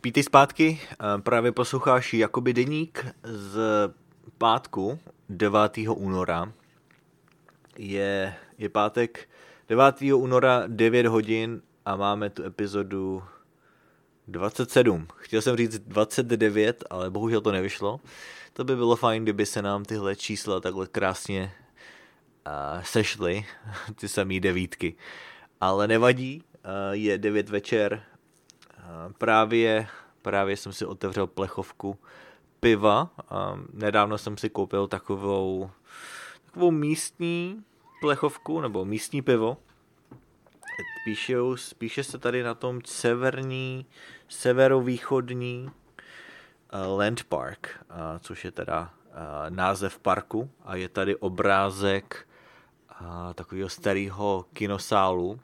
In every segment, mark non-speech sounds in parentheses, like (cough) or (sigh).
pítej zpátky. Právě posloucháš Jakoby deník z pátku 9. února. Je, je pátek 9. února 9 hodin a máme tu epizodu 27. Chtěl jsem říct 29, ale bohužel to nevyšlo. To by bylo fajn, kdyby se nám tyhle čísla takhle krásně uh, sešly, ty samé devítky. Ale nevadí, uh, je 9 večer, právě, právě jsem si otevřel plechovku piva. Uh, nedávno jsem si koupil takovou, takovou místní plechovku, nebo místní pivo. Píšou, píše se tady na tom severní, severovýchodní uh, Land Park, uh, což je teda uh, název parku a je tady obrázek takového starého kinosálu.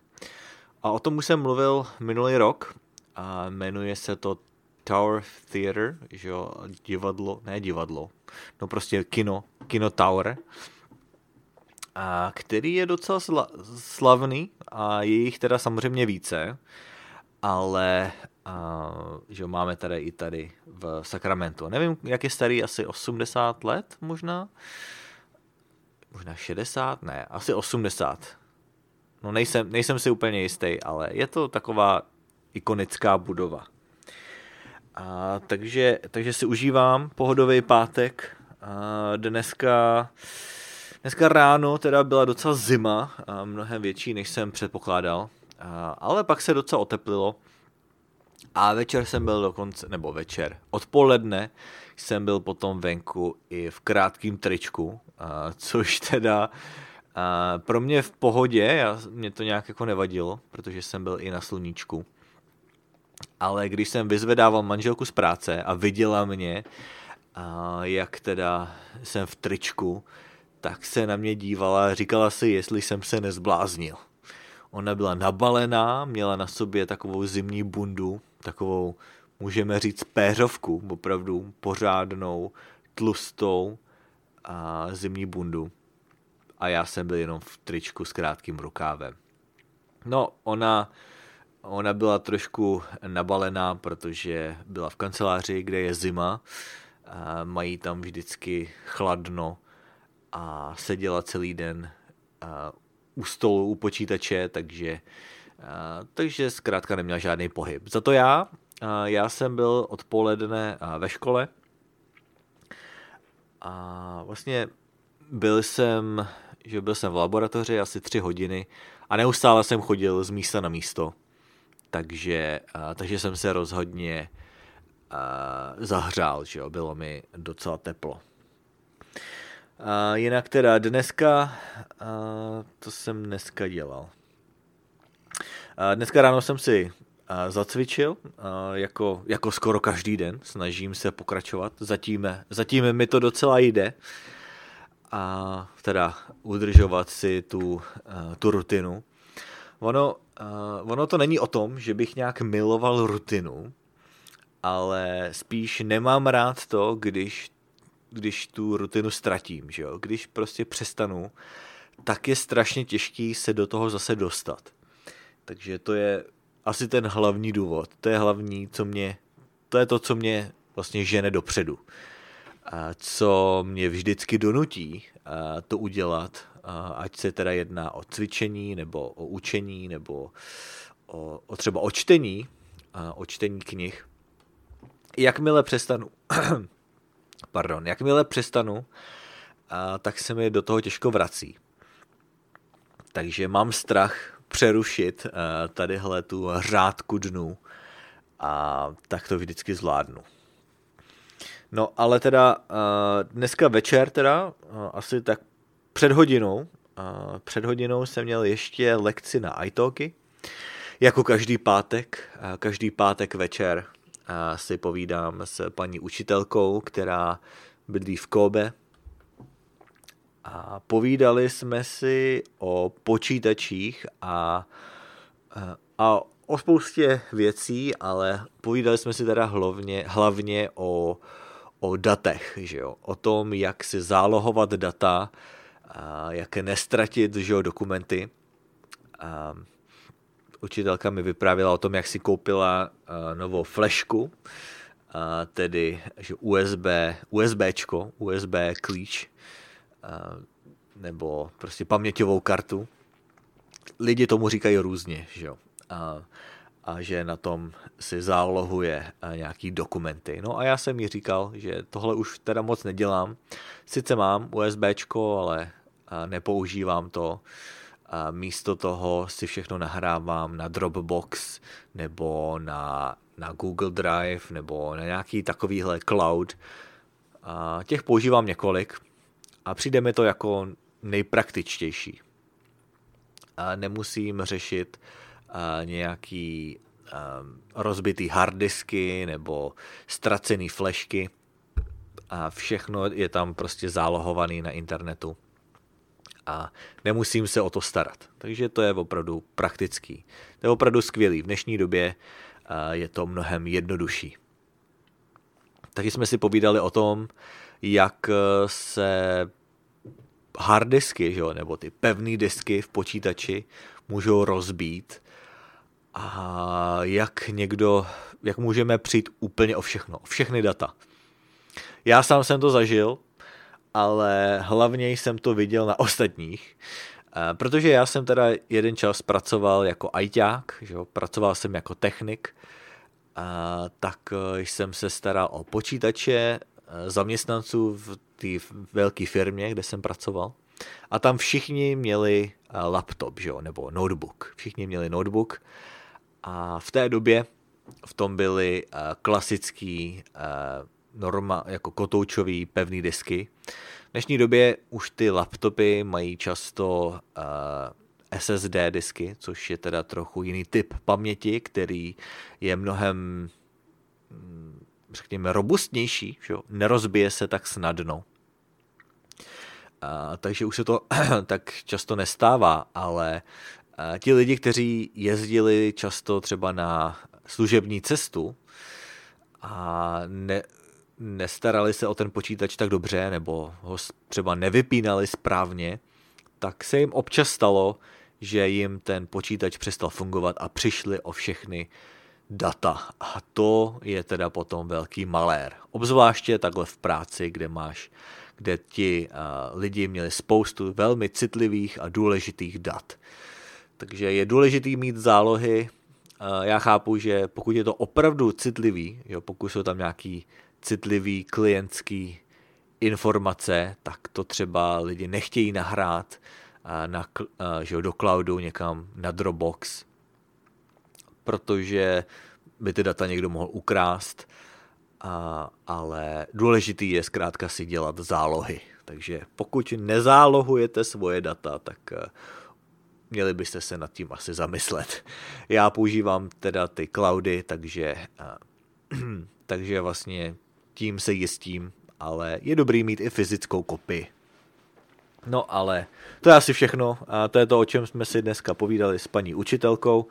A o tom už jsem mluvil minulý rok a jmenuje se to Tower Theater, že jo, divadlo, ne divadlo, no prostě kino, kino Tower, a který je docela sla- slavný a je jich teda samozřejmě více, ale a, že máme tady i tady v Sacramento. Nevím, jak je starý, asi 80 let možná? Možná 60? Ne, asi 80. No nejsem, nejsem si úplně jistý, ale je to taková ikonická budova. A, takže, takže si užívám pohodový pátek. A dneska, dneska ráno teda byla docela zima, a mnohem větší, než jsem předpokládal. A, ale pak se docela oteplilo. A večer jsem byl dokonce, nebo večer, odpoledne jsem byl potom venku i v krátkém tričku, a, což teda a, pro mě v pohodě, já, mě to nějak jako nevadilo, protože jsem byl i na sluníčku ale když jsem vyzvedával manželku z práce a viděla mě, a jak teda jsem v tričku, tak se na mě dívala a říkala si, jestli jsem se nezbláznil. Ona byla nabalená, měla na sobě takovou zimní bundu, takovou, můžeme říct, péřovku, opravdu pořádnou, tlustou a zimní bundu. A já jsem byl jenom v tričku s krátkým rukávem. No, ona Ona byla trošku nabalená, protože byla v kanceláři, kde je zima, mají tam vždycky chladno a seděla celý den u stolu, u počítače, takže, takže zkrátka neměla žádný pohyb. Za to já, já jsem byl odpoledne ve škole. A vlastně byl jsem, že byl jsem v laboratoři asi tři hodiny a neustále jsem chodil z místa na místo takže, takže jsem se rozhodně zahřál, že jo, bylo mi docela teplo. Jinak teda dneska, to jsem dneska dělal. Dneska ráno jsem si zacvičil, jako, jako skoro každý den, snažím se pokračovat, zatím, zatím mi to docela jde a teda udržovat si tu, tu rutinu. Ono, uh, ono to není o tom, že bych nějak miloval rutinu, ale spíš nemám rád to, když, když tu rutinu ztratím, že jo? Když prostě přestanu, tak je strašně těžký se do toho zase dostat. Takže to je asi ten hlavní důvod. To je hlavní, co mě, to je to, co mě vlastně žene dopředu. A co mě vždycky donutí to udělat, ať se teda jedná o cvičení, nebo o učení, nebo o, o třeba o čtení, o čtení knih. Jakmile přestanu, (clears throat) pardon, jakmile přestanu, tak se mi do toho těžko vrací. Takže mám strach přerušit tadyhle tu řádku dnů a tak to vždycky zvládnu. No ale teda dneska večer teda, asi tak před hodinou, před hodinou jsem měl ještě lekci na italky. Jako každý pátek, každý pátek večer si povídám s paní učitelkou, která bydlí v Kobe. A povídali jsme si o počítačích a, a o spoustě věcí, ale povídali jsme si teda hlavně, hlavně o, o datech, že jo? o tom, jak si zálohovat data, a jak nestratit že jo, dokumenty. A učitelka mi vyprávěla o tom, jak si koupila novou flešku, uh, tedy že USB, USBčko, USB klíč, uh, nebo prostě paměťovou kartu. Lidi tomu říkají různě, že jo. A, a že na tom si zálohuje nějaký dokumenty. No a já jsem jí říkal, že tohle už teda moc nedělám. Sice mám USBčko, ale nepoužívám to. A místo toho si všechno nahrávám na Dropbox nebo na, na Google Drive nebo na nějaký takovýhle cloud. A těch používám několik a přijde mi to jako nejpraktičtější. A nemusím řešit a, nějaký rozbitý harddisky nebo ztracený flešky a všechno je tam prostě zálohovaný na internetu a nemusím se o to starat. Takže to je opravdu praktický. To je opravdu skvělý. V dnešní době je to mnohem jednodušší. Taky jsme si povídali o tom, jak e, se harddisky, že jo, nebo ty pevné disky v počítači můžou rozbít a jak někdo, jak můžeme přijít úplně o všechno, o všechny data. Já sám jsem to zažil, ale hlavně jsem to viděl na ostatních, eh, protože já jsem teda jeden čas pracoval jako ajťák, že jo, pracoval jsem jako technik, a tak eh, jsem se staral o počítače eh, zaměstnanců v té velké firmě, kde jsem pracoval. A tam všichni měli laptop, že jo, nebo notebook. Všichni měli notebook. A v té době v tom byly klasický norma, jako kotoučový pevný disky. V dnešní době už ty laptopy mají často uh, SSD disky, což je teda trochu jiný typ paměti, který je mnohem mm, řekněme robustnější, že jo? nerozbije se tak snadno. Uh, takže už se to (clears throat) tak často nestává, ale uh, ti lidi, kteří jezdili často třeba na služební cestu a ne, nestarali se o ten počítač tak dobře, nebo ho třeba nevypínali správně, tak se jim občas stalo, že jim ten počítač přestal fungovat a přišli o všechny data. A to je teda potom velký malér. Obzvláště takhle v práci, kde máš, kde ti uh, lidi měli spoustu velmi citlivých a důležitých dat. Takže je důležitý mít zálohy. Uh, já chápu, že pokud je to opravdu citlivý, jo, pokud jsou tam nějaký citlivý klientský informace, tak to třeba lidi nechtějí nahrát na, že do cloudu někam na Dropbox, protože by ty data někdo mohl ukrást, a, ale důležitý je zkrátka si dělat zálohy. Takže pokud nezálohujete svoje data, tak měli byste se nad tím asi zamyslet. Já používám teda ty cloudy, takže, (clears throat) takže vlastně tím se jistím, ale je dobrý mít i fyzickou kopii. No ale to je asi všechno a to je to, o čem jsme si dneska povídali s paní učitelkou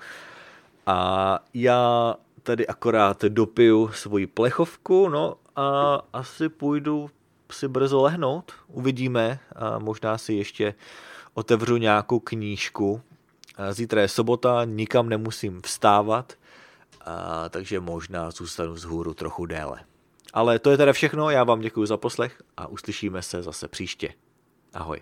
a já tady akorát dopiju svoji plechovku, no a asi půjdu si brzo lehnout, uvidíme a možná si ještě otevřu nějakou knížku. Zítra je sobota, nikam nemusím vstávat, a, takže možná zůstanu vzhůru trochu déle. Ale to je teda všechno, já vám děkuji za poslech a uslyšíme se zase příště. Ahoj.